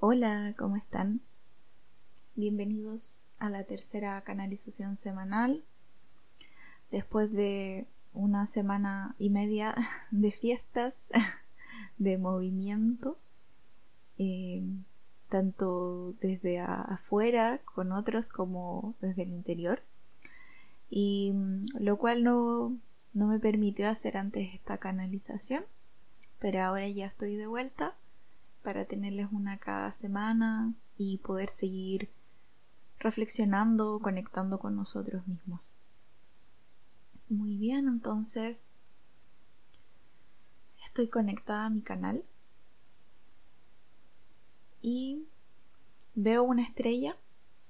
Hola, ¿cómo están? Bienvenidos a la tercera canalización semanal. Después de una semana y media de fiestas, de movimiento, eh, tanto desde afuera con otros como desde el interior. Y mm, lo cual no, no me permitió hacer antes esta canalización, pero ahora ya estoy de vuelta para tenerles una cada semana y poder seguir reflexionando, conectando con nosotros mismos. Muy bien, entonces estoy conectada a mi canal y veo una estrella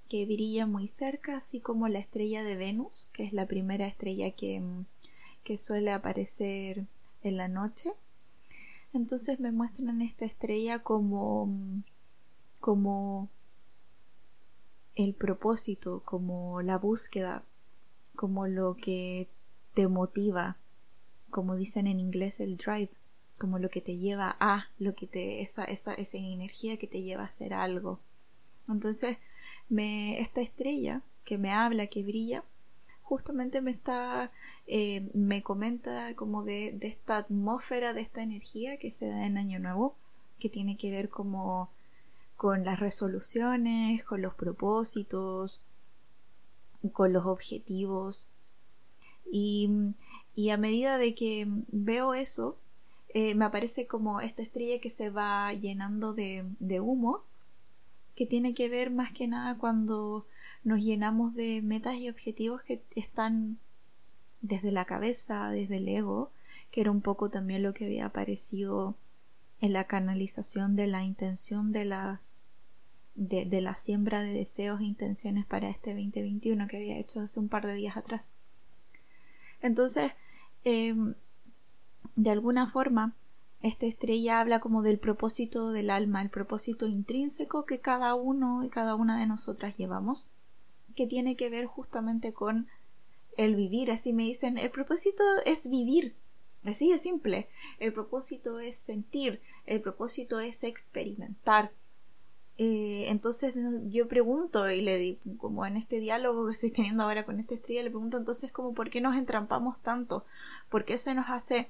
que brilla muy cerca, así como la estrella de Venus, que es la primera estrella que, que suele aparecer en la noche entonces me muestran esta estrella como como el propósito, como la búsqueda, como lo que te motiva, como dicen en inglés el drive, como lo que te lleva a, lo que te, esa, esa, esa energía que te lleva a hacer algo. Entonces, me, esta estrella que me habla, que brilla, justamente me está, eh, me comenta como de, esta atmósfera, de esta energía que se da en Año Nuevo, que tiene que ver como con las resoluciones, con los propósitos, con los objetivos. Y, y a medida de que veo eso, eh, me aparece como esta estrella que se va llenando de, de humo, que tiene que ver más que nada cuando nos llenamos de metas y objetivos que están desde la cabeza, desde el ego, que era un poco también lo que había aparecido en la canalización de la intención de las de, la siembra de deseos e intenciones para este 2021 que había hecho hace un par de días atrás. Entonces, eh, de alguna forma, esta estrella habla como del propósito del alma, el propósito intrínseco que cada uno y cada una de nosotras llevamos que tiene que ver justamente con el vivir. Así me dicen, el propósito es vivir. Así de simple. El propósito es sentir. El propósito es experimentar. Eh, entonces yo pregunto y le digo, como en este diálogo que estoy teniendo ahora con esta estrella, le pregunto entonces como por qué nos entrampamos tanto, por qué se nos hace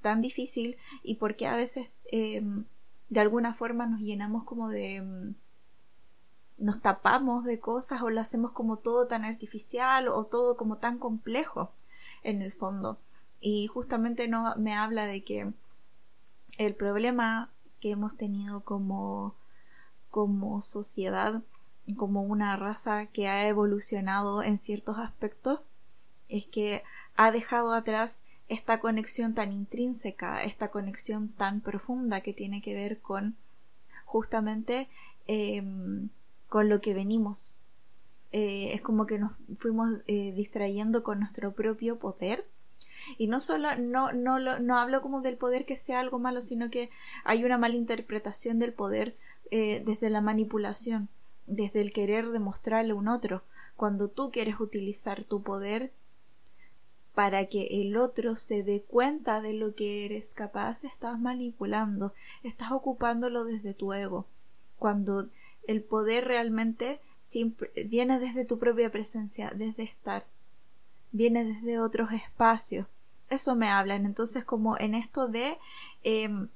tan difícil y por qué a veces eh, de alguna forma nos llenamos como de, mm, nos tapamos de cosas o lo hacemos como todo tan artificial o todo como tan complejo en el fondo. Y justamente no me habla de que el problema que hemos tenido como, como sociedad, como una raza que ha evolucionado en ciertos aspectos, es que ha dejado atrás esta conexión tan intrínseca, esta conexión tan profunda que tiene que ver con justamente em, con lo que venimos. Eh, es como que nos fuimos eh, distrayendo con nuestro propio poder. Y no solo, no, no, no hablo como del poder que sea algo malo, sino que hay una mala interpretación del poder eh, desde la manipulación, desde el querer demostrarle a un otro. Cuando tú quieres utilizar tu poder para que el otro se dé cuenta de lo que eres capaz, estás manipulando, estás ocupándolo desde tu ego. Cuando el poder realmente viene desde tu propia presencia, desde estar, viene desde otros espacios. Eso me hablan. Entonces, como en esto de em,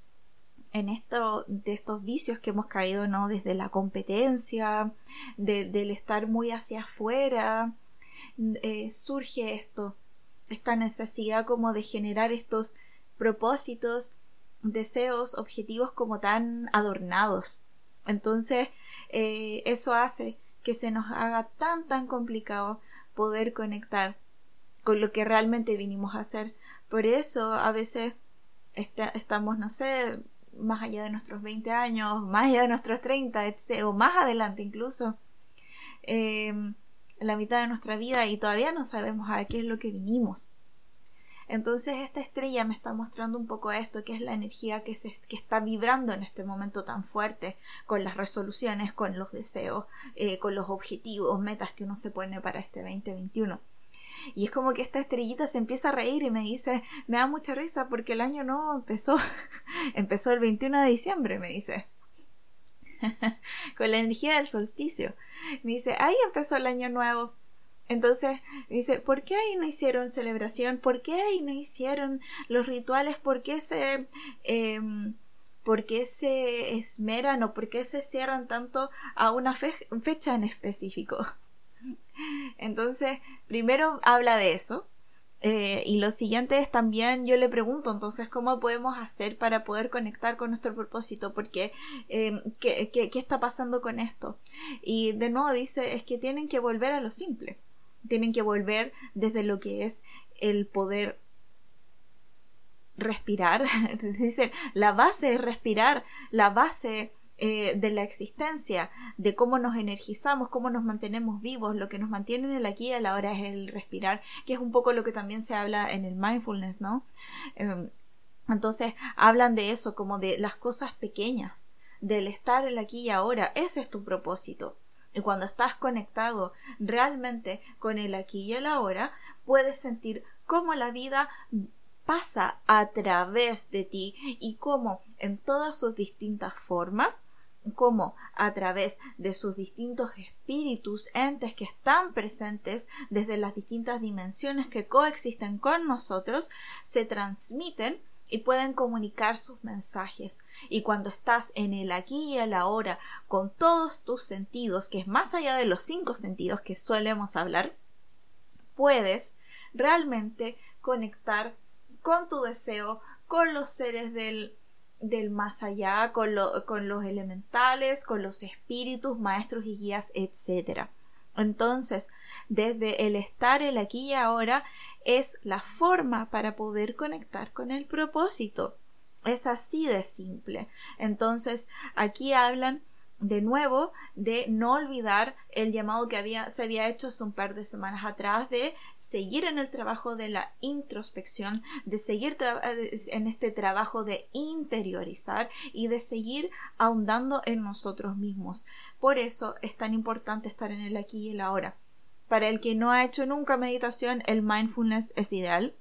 en esto de estos vicios que hemos caído, ¿no? Desde la competencia, del estar muy hacia afuera, eh, surge esto, esta necesidad como de generar estos propósitos, deseos, objetivos como tan adornados. Entonces, eh, eso hace que se nos haga tan, tan complicado poder conectar con lo que realmente vinimos a hacer. Por eso, a veces estamos, no sé, más allá de nuestros 20 años, más allá de nuestros 30, etc., o más adelante incluso, eh, la mitad de nuestra vida y todavía no sabemos a qué es lo que vinimos. Entonces esta estrella me está mostrando un poco esto, que es la energía que, se, que está vibrando en este momento tan fuerte, con las resoluciones, con los deseos, eh, con los objetivos, metas que uno se pone para este 2021. Y es como que esta estrellita se empieza a reír y me dice, me da mucha risa porque el año no empezó, empezó el 21 de diciembre, me dice. con la energía del solsticio. Me dice, ahí empezó el año nuevo. Entonces dice, ¿por qué ahí no hicieron celebración? ¿Por qué ahí no hicieron los rituales? ¿Por qué se, em, ¿por qué se esmeran o por qué se cierran tanto a una fecha en específico? Entonces, primero habla de eso, eh, y lo siguiente es también, yo le pregunto entonces, ¿cómo podemos hacer para poder conectar con nuestro propósito? Porque, em, ¿qué, qué, está pasando con esto? Y de nuevo dice, es que tienen que volver a lo simple. Tienen que volver desde lo que es el poder respirar. dice, la base es respirar, la base eh, de la existencia, de cómo nos energizamos, cómo nos mantenemos vivos, lo que nos mantiene en el aquí y a la hora es el respirar, que es un poco lo que también se habla en el mindfulness, ¿no? Em, entonces hablan de eso, como de las cosas pequeñas, del estar el aquí y ahora, ese es tu propósito. Y cuando estás conectado realmente con el aquí y el ahora, puedes sentir cómo la vida pasa a través de ti y cómo en todas sus distintas formas cómo a través de sus distintos espíritus, entes que están presentes desde las distintas dimensiones que coexisten con nosotros, se transmiten y pueden comunicar sus mensajes. Y cuando estás en el aquí y el ahora con todos tus sentidos, que es más allá de los cinco sentidos que solemos hablar, puedes realmente conectar con tu deseo, con los seres del del más allá, con, con los elementales, con los espíritus, maestros y guías, etc. Entonces, desde el estar el aquí y ahora es la forma para poder conectar con el propósito. Es así de simple. Entonces, aquí hablan de nuevo de no olvidar el llamado que había, se había hecho hace un par de semanas atrás de seguir en el trabajo de la introspección, de seguir en este trabajo de interiorizar y de seguir ahondando en nosotros mismos. Por eso es tan importante estar en el aquí y el ahora. Para el que no ha hecho nunca meditación, el mindfulness es ideal.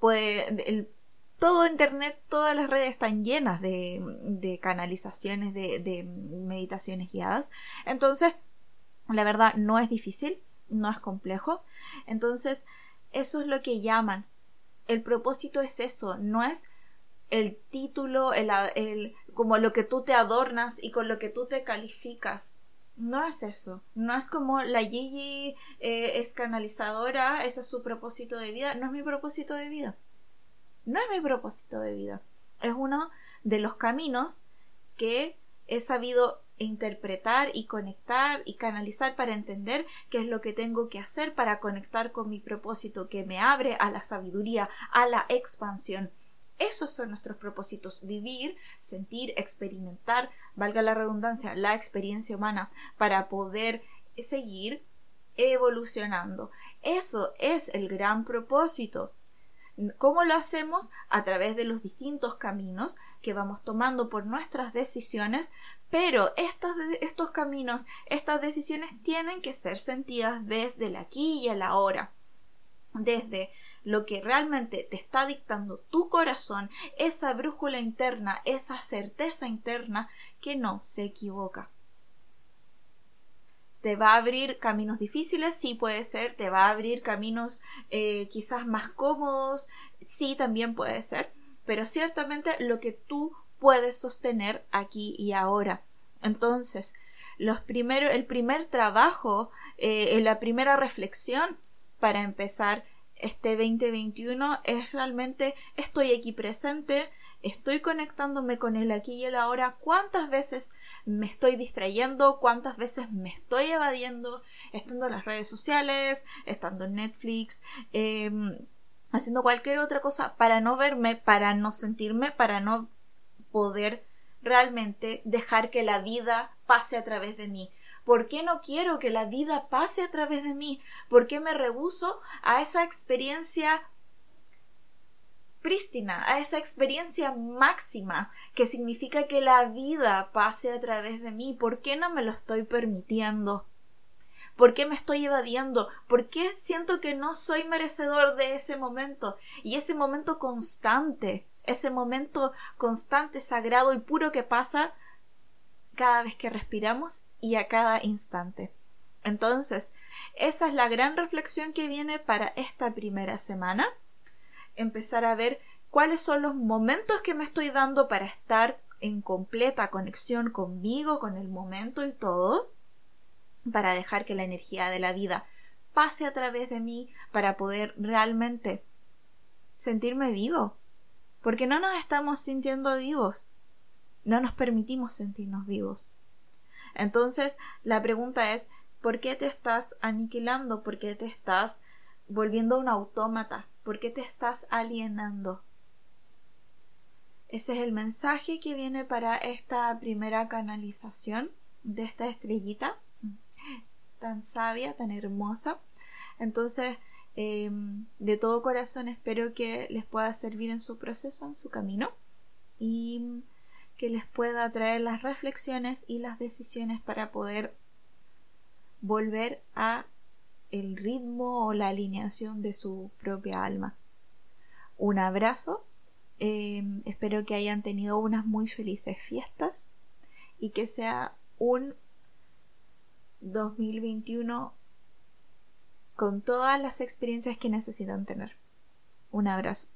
Pues el todo Internet, todas las redes están llenas de, canalizaciones, de, de, meditaciones guiadas. Entonces, la verdad, no es difícil, no es complejo. Entonces, eso es lo que llaman. El propósito es eso, no es el título, el, el, como lo que tú te adornas y con lo que tú te calificas. No es eso. No es como la Gigi eh, es canalizadora, ese es su propósito de vida. No es mi propósito de vida no es mi propósito de vida. Es uno de los caminos que he sabido interpretar y conectar y canalizar para entender qué es lo que tengo que hacer para conectar con mi propósito que me abre a la sabiduría, a la expansión. Esos son nuestros propósitos, vivir, sentir, experimentar, valga la redundancia, la experiencia humana para poder seguir evolucionando. Eso es el gran propósito. ¿Cómo lo hacemos? A través de los distintos caminos que vamos tomando por nuestras decisiones, pero estos, caminos, estas decisiones tienen que ser sentidas desde el aquí y el ahora, desde lo que realmente te está dictando tu corazón, esa brújula interna, esa certeza interna que no se equivoca te va a abrir caminos difíciles, sí puede ser, te va a abrir caminos eh, quizás más cómodos, sí también puede ser, pero ciertamente lo que tú puedes sostener aquí y ahora. Entonces, los primero, el primer trabajo, eh, la primera reflexión para empezar este 2021 es realmente estoy aquí presente, estoy conectándome con el aquí y el ahora, cuántas veces me estoy distrayendo, cuántas veces me estoy evadiendo, estando en las redes sociales, estando en Netflix, em, haciendo cualquier otra cosa para no verme, para no sentirme, para no poder realmente dejar que la vida pase a través de mí. ¿Por qué no quiero que la vida pase a través de mí? ¿Por qué me rehuso a esa experiencia prístina, a esa experiencia máxima que significa que la vida pase a través de mí. ¿Por qué no me lo estoy permitiendo? ¿Por qué me estoy evadiendo? ¿Por qué siento que no soy merecedor de ese momento? Y ese momento constante, ese momento constante, sagrado y puro que pasa cada vez que respiramos y a cada instante. Entonces, esa es la gran reflexión que viene para esta primera semana. Empezar a ver cuáles son los momentos que me estoy dando para estar en completa conexión conmigo, con el momento y todo, para dejar que la energía de la vida pase a través de mí, para poder realmente sentirme vivo, porque no nos estamos sintiendo vivos, no nos permitimos sentirnos vivos. Entonces, la pregunta es, ¿por qué te estás aniquilando? ¿Por qué te estás volviendo un autómata? ¿Por qué te estás alienando? Ese es el mensaje que viene para esta primera canalización de esta estrellita tan sabia, tan hermosa. Entonces, em, de todo corazón espero que les pueda servir en su proceso, en su camino y que les pueda traer las reflexiones y las decisiones para poder volver a el ritmo o la alineación de su propia alma. Un abrazo Em, espero que hayan tenido unas muy felices fiestas y que sea un 2021 con todas las experiencias que necesitan tener. Un abrazo.